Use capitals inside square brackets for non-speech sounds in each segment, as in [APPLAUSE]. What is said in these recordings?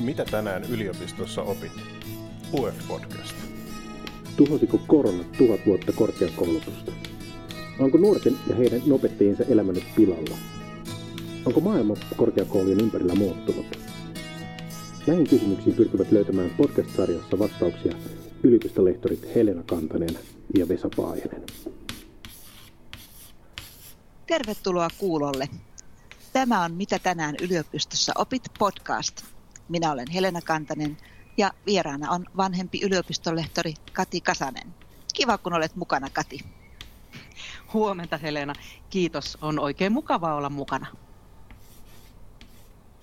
Mitä tänään yliopistossa opit? UF-podcast. Tuhosiko korona tuhat vuotta korkeakoulutusta? Onko nuorten ja heidän opettajiensa elämä nyt pilalla? Onko maailma korkeakoulujen ympärillä muuttunut? Näihin kysymyksiin pyrkivät löytämään podcast-sarjassa vastauksia yliopistolehtorit Helena Kantanen ja Vesa Paajanen. Tervetuloa kuulolle. Tämä on Mitä tänään yliopistossa opit podcast. Minä olen Helena Kantanen ja vieraana on vanhempi yliopistolehtori Kati Kasanen. Kiva, kun olet mukana, Kati. Huomenta, Helena. Kiitos. On oikein mukava olla mukana.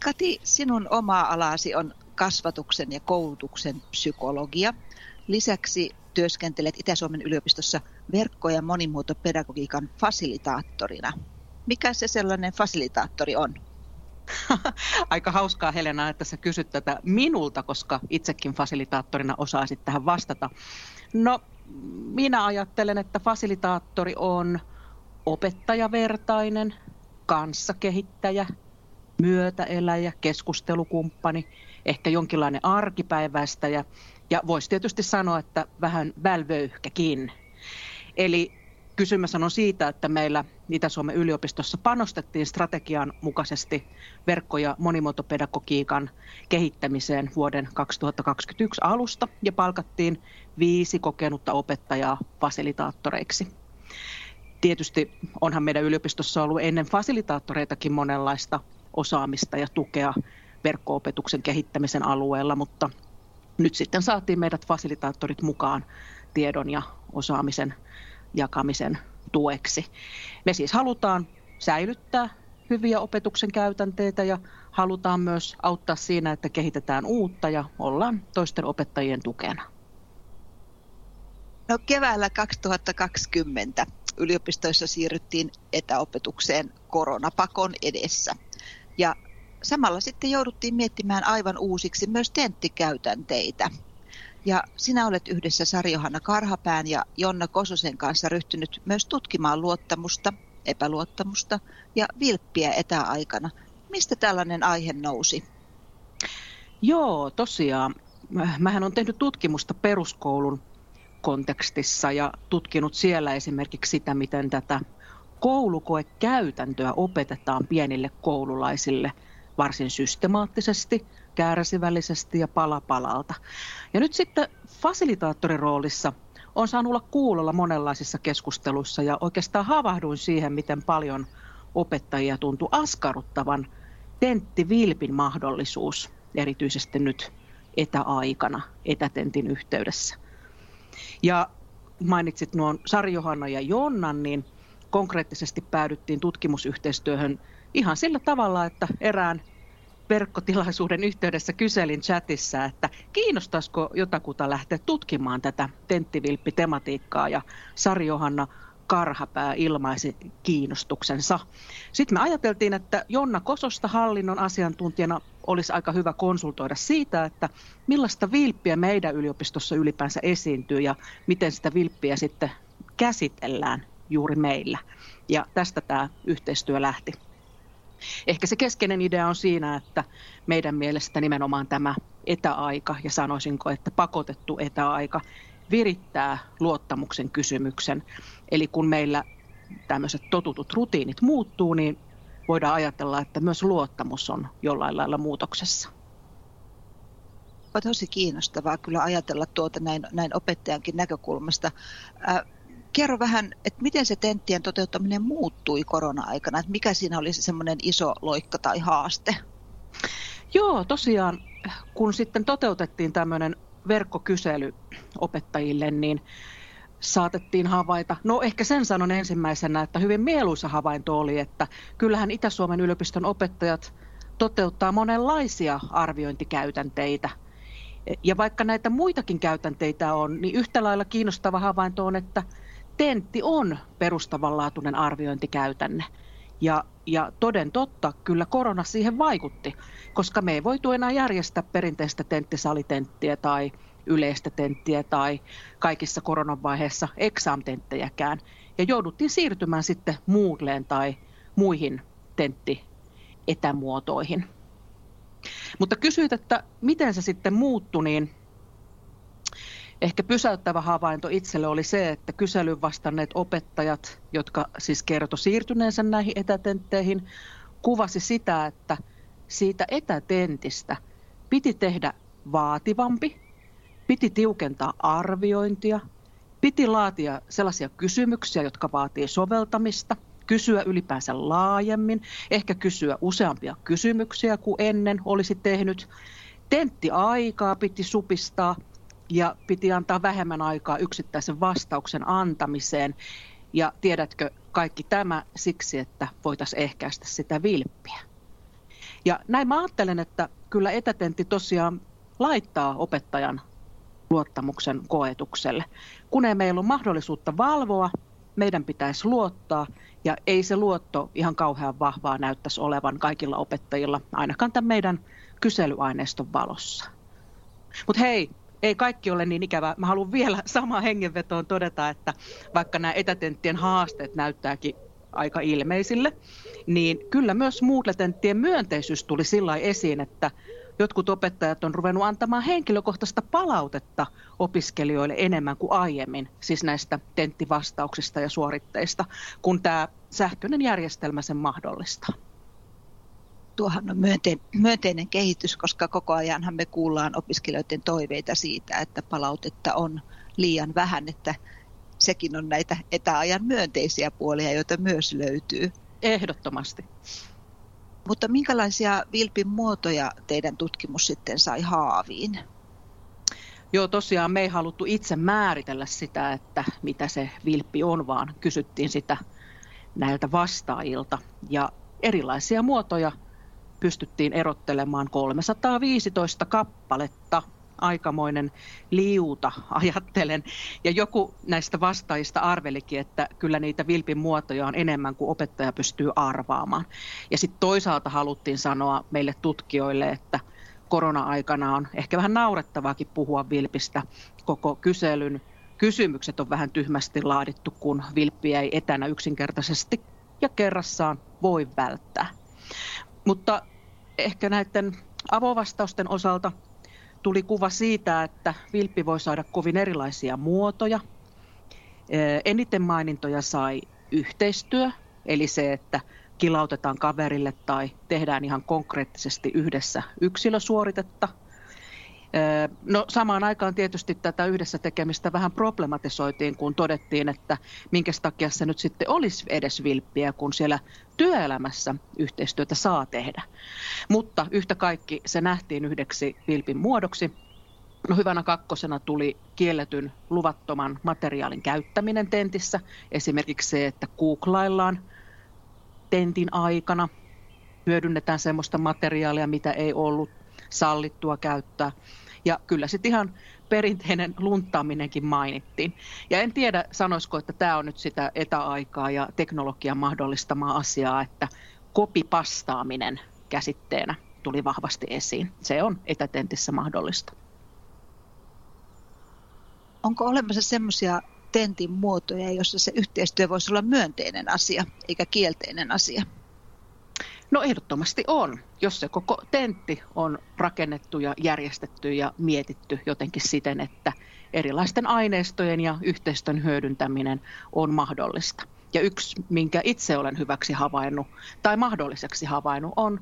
Kati, sinun oma alasi on kasvatuksen ja koulutuksen psykologia. Lisäksi työskentelet Itä-Suomen yliopistossa verkko- ja monimuotopedagogiikan fasilitaattorina. Mikä se sellainen fasilitaattori on? [LAUGHS] Aika hauskaa Helena, että sä kysyt tätä minulta, koska itsekin fasilitaattorina osaisit tähän vastata. No, minä ajattelen, että fasilitaattori on opettajavertainen, kanssakehittäjä, myötäeläjä, keskustelukumppani, ehkä jonkinlainen arkipäiväistäjä ja voisi tietysti sanoa, että vähän välvöyhkäkin. Eli kysymys on siitä, että meillä Itä-Suomen yliopistossa panostettiin strategian mukaisesti verkko- ja monimuotopedagogiikan kehittämiseen vuoden 2021 alusta ja palkattiin viisi kokenutta opettajaa fasilitaattoreiksi. Tietysti onhan meidän yliopistossa ollut ennen fasilitaattoreitakin monenlaista osaamista ja tukea verkko-opetuksen kehittämisen alueella, mutta nyt sitten saatiin meidät fasilitaattorit mukaan tiedon ja osaamisen jakamisen tueksi. Me siis halutaan säilyttää hyviä opetuksen käytänteitä ja halutaan myös auttaa siinä, että kehitetään uutta ja ollaan toisten opettajien tukena. No, keväällä 2020 yliopistoissa siirryttiin etäopetukseen koronapakon edessä. Ja samalla sitten jouduttiin miettimään aivan uusiksi myös tenttikäytänteitä. Ja sinä olet yhdessä Sari-Johanna Karhapään ja Jonna Kososen kanssa ryhtynyt myös tutkimaan luottamusta, epäluottamusta ja vilppiä etäaikana. Mistä tällainen aihe nousi? Joo, tosiaan. Mähän on tehnyt tutkimusta peruskoulun kontekstissa ja tutkinut siellä esimerkiksi sitä, miten tätä koulukoekäytäntöä opetetaan pienille koululaisille – varsin systemaattisesti, kärsivällisesti ja pala palalta. Ja nyt sitten fasilitaattorin roolissa on saanut olla kuulolla monenlaisissa keskusteluissa ja oikeastaan havahduin siihen, miten paljon opettajia tuntuu askarruttavan tenttivilpin mahdollisuus, erityisesti nyt etäaikana, etätentin yhteydessä. Ja mainitsit nuon Sari-Johanna ja Jonnan, niin konkreettisesti päädyttiin tutkimusyhteistyöhön ihan sillä tavalla, että erään verkkotilaisuuden yhteydessä kyselin chatissa, että kiinnostaisiko jotakuta lähteä tutkimaan tätä tenttivilppi-tematiikkaa ja Sari-Johanna Karhapää ilmaisi kiinnostuksensa. Sitten me ajateltiin, että Jonna Kososta hallinnon asiantuntijana olisi aika hyvä konsultoida siitä, että millaista vilppiä meidän yliopistossa ylipäänsä esiintyy ja miten sitä vilppiä sitten käsitellään juuri meillä. Ja tästä tämä yhteistyö lähti. Ehkä se keskeinen idea on siinä, että meidän mielestä nimenomaan tämä etäaika ja sanoisinko, että pakotettu etäaika virittää luottamuksen kysymyksen. Eli kun meillä tämmöiset totutut rutiinit muuttuu, niin voidaan ajatella, että myös luottamus on jollain lailla muutoksessa. On tosi kiinnostavaa kyllä ajatella tuota näin, näin opettajankin näkökulmasta. Äh, kerro vähän, että miten se tenttien toteuttaminen muuttui korona-aikana, että mikä siinä oli se semmoinen iso loikka tai haaste? Joo, tosiaan kun sitten toteutettiin tämmöinen verkkokysely opettajille, niin saatettiin havaita, no ehkä sen sanon ensimmäisenä, että hyvin mieluisa havainto oli, että kyllähän Itä-Suomen yliopiston opettajat toteuttaa monenlaisia arviointikäytänteitä. Ja vaikka näitä muitakin käytänteitä on, niin yhtä lailla kiinnostava havainto on, että tentti on perustavanlaatuinen arviointikäytänne. Ja, ja toden totta, kyllä korona siihen vaikutti, koska me ei voitu enää järjestää perinteistä tenttisalitenttiä tai yleistä tenttiä tai kaikissa koronan vaiheessa exam-tenttejäkään. Ja jouduttiin siirtymään sitten Moodleen tai muihin tentti-etämuotoihin. Mutta kysyit, että miten se sitten muuttui, niin ehkä pysäyttävä havainto itselle oli se, että kyselyn vastanneet opettajat, jotka siis kertoi siirtyneensä näihin etätentteihin, kuvasi sitä, että siitä etätentistä piti tehdä vaativampi, piti tiukentaa arviointia, piti laatia sellaisia kysymyksiä, jotka vaatii soveltamista, kysyä ylipäänsä laajemmin, ehkä kysyä useampia kysymyksiä kuin ennen olisi tehnyt. Tentti-aikaa piti supistaa ja piti antaa vähemmän aikaa yksittäisen vastauksen antamiseen. Ja tiedätkö, kaikki tämä siksi, että voitaisiin ehkäistä sitä vilppiä. Ja näin mä ajattelen, että kyllä etätentti tosiaan laittaa opettajan luottamuksen koetukselle. Kun ei meillä ole mahdollisuutta valvoa, meidän pitäisi luottaa ja ei se luotto ihan kauhean vahvaa näyttäisi olevan kaikilla opettajilla, ainakaan tämän meidän kyselyaineiston valossa. Mutta hei, ei kaikki ole niin ikävää. Mä haluan vielä samaan hengenvetoon todeta, että vaikka nämä etätenttien haasteet näyttääkin aika ilmeisille, niin kyllä myös Moodle-tenttien myönteisyys tuli sillä esiin, että jotkut opettajat on ruvennut antamaan henkilökohtaista palautetta opiskelijoille enemmän kuin aiemmin, siis näistä tenttivastauksista ja suoritteista, kun tämä sähköinen järjestelmä sen mahdollistaa. Tuohan on myönteinen kehitys, koska koko ajanhan me kuullaan opiskelijoiden toiveita siitä, että palautetta on liian vähän, että sekin on näitä etäajan myönteisiä puolia, joita myös löytyy. Ehdottomasti. Mutta minkälaisia vilpin muotoja teidän tutkimus sitten sai haaviin? Joo, tosiaan me ei haluttu itse määritellä sitä, että mitä se vilppi on, vaan kysyttiin sitä näiltä vastaajilta. Ja erilaisia muotoja pystyttiin erottelemaan 315 kappaletta – aikamoinen liuta, [LAUGHS] ajattelen. Ja joku näistä vastaajista arvelikin, että kyllä niitä vilpin muotoja on enemmän kuin opettaja pystyy arvaamaan. Ja sitten toisaalta haluttiin sanoa meille tutkijoille, että korona-aikana on ehkä vähän naurettavaakin puhua vilpistä. Koko kyselyn kysymykset on vähän tyhmästi laadittu, kun vilppiä ei etänä yksinkertaisesti ja kerrassaan voi välttää. Mutta ehkä näiden avovastausten osalta tuli kuva siitä, että vilppi voi saada kovin erilaisia muotoja. Eniten mainintoja sai yhteistyö, eli se, että kilautetaan kaverille tai tehdään ihan konkreettisesti yhdessä yksilösuoritetta – No samaan aikaan tietysti tätä yhdessä tekemistä vähän problematisoitiin, kun todettiin, että minkä takia se nyt sitten olisi edes vilppiä, kun siellä työelämässä yhteistyötä saa tehdä. Mutta yhtä kaikki se nähtiin yhdeksi vilpin muodoksi. No hyvänä kakkosena tuli kielletyn luvattoman materiaalin käyttäminen tentissä. Esimerkiksi se, että googlaillaan tentin aikana, hyödynnetään sellaista materiaalia, mitä ei ollut sallittua käyttää. Ja kyllä sitten ihan perinteinen lunttaaminenkin mainittiin. Ja en tiedä, sanoisiko, että tämä on nyt sitä etäaikaa ja teknologian mahdollistamaa asiaa, että kopipastaaminen käsitteenä tuli vahvasti esiin. Se on etätentissä mahdollista. Onko olemassa semmoisia tentin muotoja, jossa se yhteistyö voisi olla myönteinen asia eikä kielteinen asia? No ehdottomasti on, jos se koko tentti on rakennettu ja järjestetty ja mietitty jotenkin siten, että erilaisten aineistojen ja yhteistön hyödyntäminen on mahdollista. Ja yksi, minkä itse olen hyväksi havainnut tai mahdolliseksi havainnut, on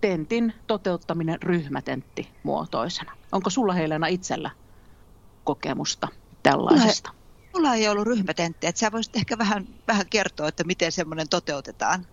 tentin toteuttaminen ryhmätentti muotoisena. Onko sulla Helena itsellä kokemusta tällaisesta? Mulla ei ollut ryhmätenttiä. Että sä voisit ehkä vähän, vähän kertoa, että miten semmoinen toteutetaan.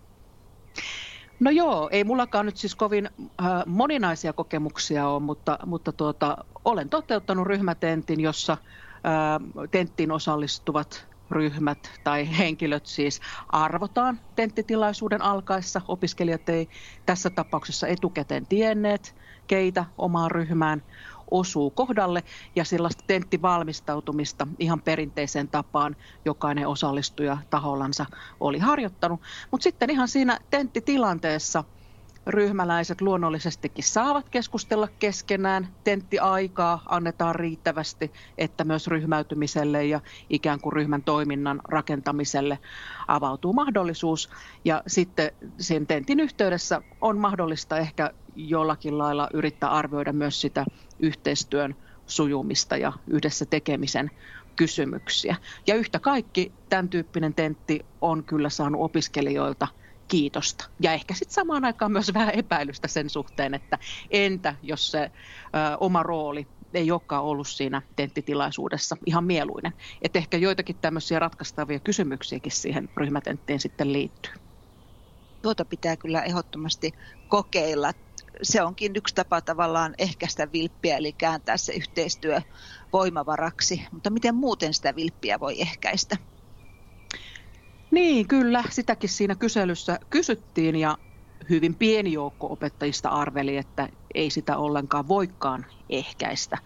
No joo, ei mullakaan nyt siis kovin äh, moninaisia kokemuksia ole, mutta, mutta tuota, olen toteuttanut ryhmätentin, jossa äh, tenttiin osallistuvat ryhmät tai henkilöt siis arvotaan tenttitilaisuuden alkaessa. Opiskelijat ei tässä tapauksessa etukäteen tienneet, keitä omaan ryhmään osuu kohdalle ja sellaista tenttivalmistautumista ihan perinteiseen tapaan jokainen osallistuja tahollansa oli harjoittanut. Mutta sitten ihan siinä tenttitilanteessa ryhmäläiset luonnollisestikin saavat keskustella keskenään. Tenttiaikaa annetaan riittävästi, että myös ryhmäytymiselle ja ikään kuin ryhmän toiminnan rakentamiselle avautuu mahdollisuus. Ja sitten sen tentin yhteydessä on mahdollista ehkä jollakin lailla yrittää arvioida myös sitä yhteistyön sujumista ja yhdessä tekemisen kysymyksiä. Ja yhtä kaikki tämän tyyppinen tentti on kyllä saanut opiskelijoilta kiitosta. Ja ehkä sitten samaan aikaan myös vähän epäilystä sen suhteen, että entä jos se ö, oma rooli ei olekaan ollut siinä tenttitilaisuudessa ihan mieluinen. Että ehkä joitakin tämmöisiä ratkaistavia kysymyksiäkin siihen ryhmätenttiin sitten liittyy. Tuota pitää kyllä ehdottomasti kokeilla. Se onkin yksi tapa tavallaan ehkäistä vilppiä, eli kääntää se yhteistyö voimavaraksi. Mutta miten muuten sitä vilppiä voi ehkäistä? Niin, kyllä. Sitäkin siinä kyselyssä kysyttiin ja hyvin pieni joukko opettajista arveli, että ei sitä ollenkaan voikaan ehkäistä.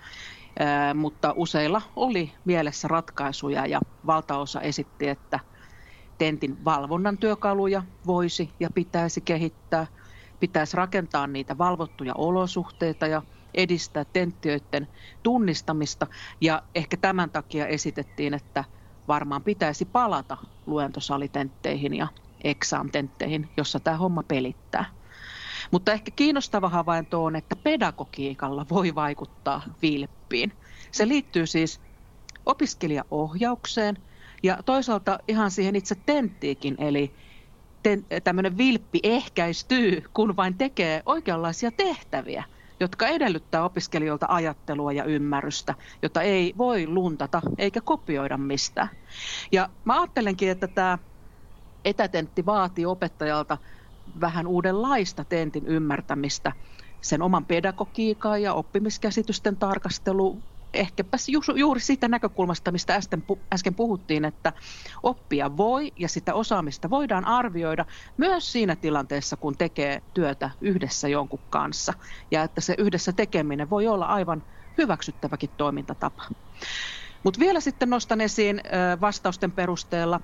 mutta useilla oli mielessä ratkaisuja ja valtaosa esitti, että tentin valvonnan työkaluja voisi ja pitäisi kehittää. Pitäisi rakentaa niitä valvottuja olosuhteita ja edistää tenttiöiden tunnistamista. Ja ehkä tämän takia esitettiin, että varmaan pitäisi palata luentosalitenteihin ja exam-tentteihin, jossa tämä homma pelittää. Mutta ehkä kiinnostava havainto on, että pedagogiikalla voi vaikuttaa vilppiin. Se liittyy siis opiskelijaohjaukseen ja toisaalta ihan siihen itse tenttiikin, eli tämmöinen vilppi ehkäistyy, kun vain tekee oikeanlaisia tehtäviä, jotka edellyttää opiskelijoilta ajattelua ja ymmärrystä, jota ei voi luntata eikä kopioida mistään. Ja mä ajattelenkin, että tämä etätentti vaatii opettajalta vähän uudenlaista tentin ymmärtämistä, sen oman pedagogiikan ja oppimiskäsitysten tarkastelu, ehkäpä juuri siitä näkökulmasta, mistä äsken puhuttiin, että oppia voi ja sitä osaamista voidaan arvioida myös siinä tilanteessa, kun tekee työtä yhdessä jonkun kanssa. Ja että se yhdessä tekeminen voi olla aivan hyväksyttäväkin toimintatapa. Mutta vielä sitten nostan esiin vastausten perusteella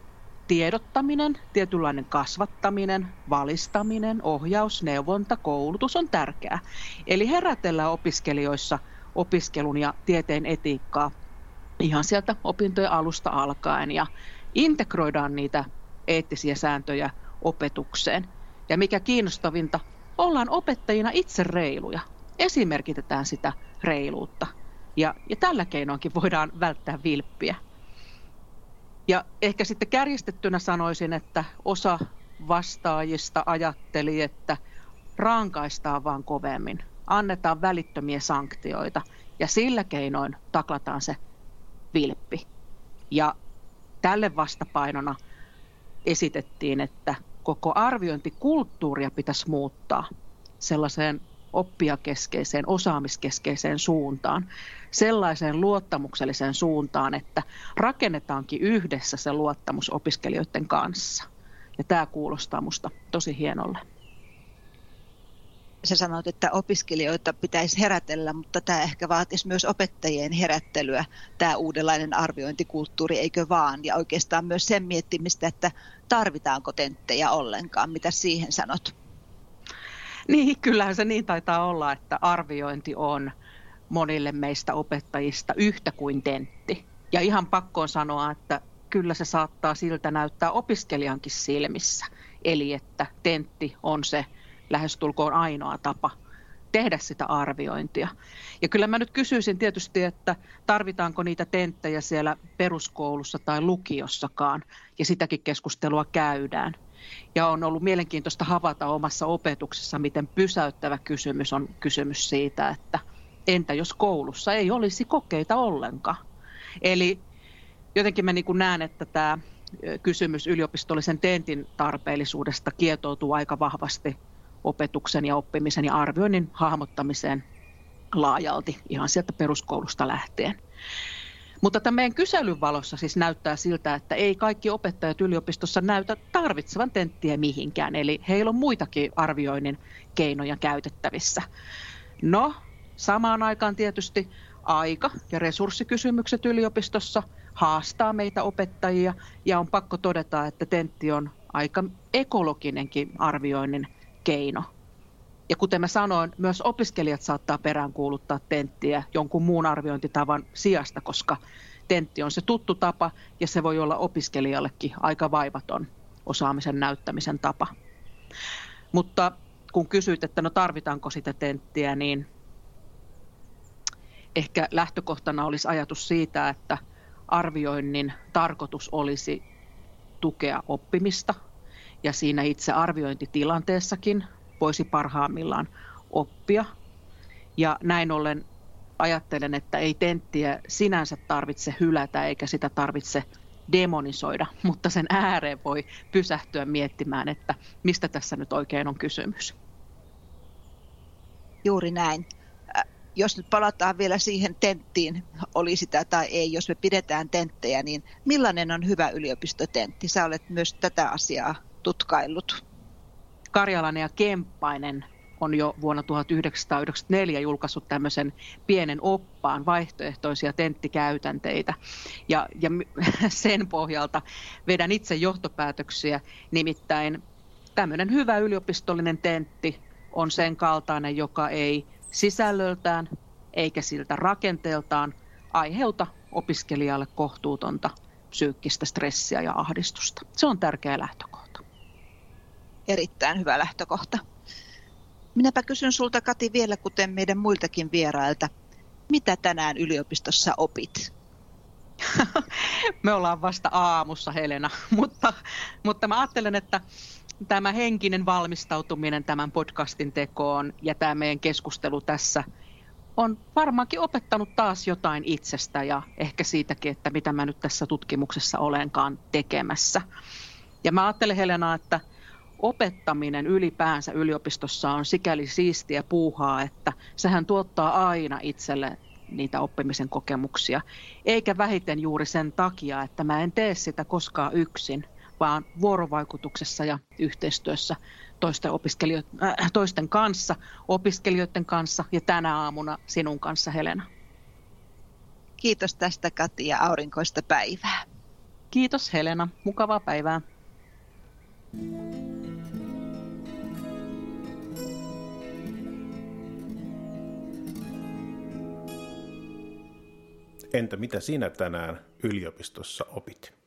tiedottaminen, tietynlainen kasvattaminen, valistaminen, ohjaus, neuvonta, koulutus on tärkeää. Eli herätellään opiskelijoissa opiskelun ja tieteen etiikkaa ihan sieltä opintojen alusta alkaen ja integroidaan niitä eettisiä sääntöjä opetukseen. Ja mikä kiinnostavinta, ollaan opettajina itse reiluja. Esimerkitetään sitä reiluutta. Ja, ja tällä keinoinkin voidaan välttää vilppiä. Ja ehkä sitten kärjistettynä sanoisin, että osa vastaajista ajatteli, että rankaistaan vaan kovemmin, annetaan välittömiä sanktioita ja sillä keinoin taklataan se vilppi. Ja tälle vastapainona esitettiin, että koko arviointikulttuuria pitäisi muuttaa sellaiseen oppijakeskeiseen, osaamiskeskeiseen suuntaan, sellaiseen luottamukselliseen suuntaan, että rakennetaankin yhdessä se luottamus opiskelijoiden kanssa. Ja tämä kuulostaa minusta tosi hienolle. Sä sanoit, että opiskelijoita pitäisi herätellä, mutta tämä ehkä vaatisi myös opettajien herättelyä, tämä uudenlainen arviointikulttuuri, eikö vaan? Ja oikeastaan myös sen miettimistä, että tarvitaanko tenttejä ollenkaan. Mitä siihen sanot? Niin, kyllähän se niin taitaa olla, että arviointi on monille meistä opettajista yhtä kuin tentti. Ja ihan pakko on sanoa, että kyllä se saattaa siltä näyttää opiskelijankin silmissä. Eli että tentti on se lähestulkoon ainoa tapa tehdä sitä arviointia. Ja kyllä mä nyt kysyisin tietysti, että tarvitaanko niitä tenttejä siellä peruskoulussa tai lukiossakaan, ja sitäkin keskustelua käydään. Ja on ollut mielenkiintoista havaita omassa opetuksessa, miten pysäyttävä kysymys on kysymys siitä, että entä jos koulussa ei olisi kokeita ollenkaan. Eli jotenkin mä niin näen, että tämä kysymys yliopistollisen tentin tarpeellisuudesta kietoutuu aika vahvasti opetuksen ja oppimisen ja arvioinnin hahmottamiseen laajalti ihan sieltä peruskoulusta lähtien. Mutta tämän meidän kyselyn valossa siis näyttää siltä, että ei kaikki opettajat yliopistossa näytä tarvitsevan tenttiä mihinkään. Eli heillä on muitakin arvioinnin keinoja käytettävissä. No, samaan aikaan tietysti aika- ja resurssikysymykset yliopistossa haastaa meitä opettajia ja on pakko todeta, että tentti on aika ekologinenkin arvioinnin keino. Ja kuten mä sanoin, myös opiskelijat saattaa peräänkuuluttaa tenttiä jonkun muun arviointitavan sijasta, koska tentti on se tuttu tapa ja se voi olla opiskelijallekin aika vaivaton osaamisen näyttämisen tapa. Mutta kun kysyit, että no tarvitaanko sitä tenttiä, niin ehkä lähtökohtana olisi ajatus siitä, että arvioinnin tarkoitus olisi tukea oppimista ja siinä itse arviointitilanteessakin voisi parhaimmillaan oppia. Ja näin ollen ajattelen, että ei tenttiä sinänsä tarvitse hylätä eikä sitä tarvitse demonisoida, mutta sen ääreen voi pysähtyä miettimään, että mistä tässä nyt oikein on kysymys. Juuri näin. Jos nyt palataan vielä siihen tenttiin, oli sitä tai ei, jos me pidetään tenttejä, niin millainen on hyvä yliopistotentti? Sä olet myös tätä asiaa tutkaillut. Karjalainen ja Kemppainen on jo vuonna 1994 julkaissut tämmöisen pienen oppaan vaihtoehtoisia tenttikäytänteitä. Ja, ja [LAUGHS] sen pohjalta vedän itse johtopäätöksiä, nimittäin tämmöinen hyvä yliopistollinen tentti on sen kaltainen, joka ei sisällöltään eikä siltä rakenteeltaan aiheuta opiskelijalle kohtuutonta psyykkistä stressiä ja ahdistusta. Se on tärkeä lähtökohta. Erittäin hyvä lähtökohta. Minäpä kysyn sulta Kati vielä, kuten meidän muiltakin vierailta, mitä tänään yliopistossa opit? [LAUGHS] Me ollaan vasta aamussa, Helena, [LAUGHS] mutta, mutta mä ajattelen, että tämä henkinen valmistautuminen tämän podcastin tekoon ja tämä meidän keskustelu tässä on varmaankin opettanut taas jotain itsestä ja ehkä siitäkin, että mitä mä nyt tässä tutkimuksessa olenkaan tekemässä. Ja mä ajattelen Helena, että opettaminen ylipäänsä yliopistossa on sikäli siistiä puuhaa, että sehän tuottaa aina itselle niitä oppimisen kokemuksia. Eikä vähiten juuri sen takia, että mä en tee sitä koskaan yksin, vaan vuorovaikutuksessa ja yhteistyössä toisten, äh, toisten kanssa, opiskelijoiden kanssa ja tänä aamuna sinun kanssa Helena. Kiitos tästä Kati ja aurinkoista päivää. Kiitos Helena, mukavaa päivää. Entä mitä sinä tänään yliopistossa opit?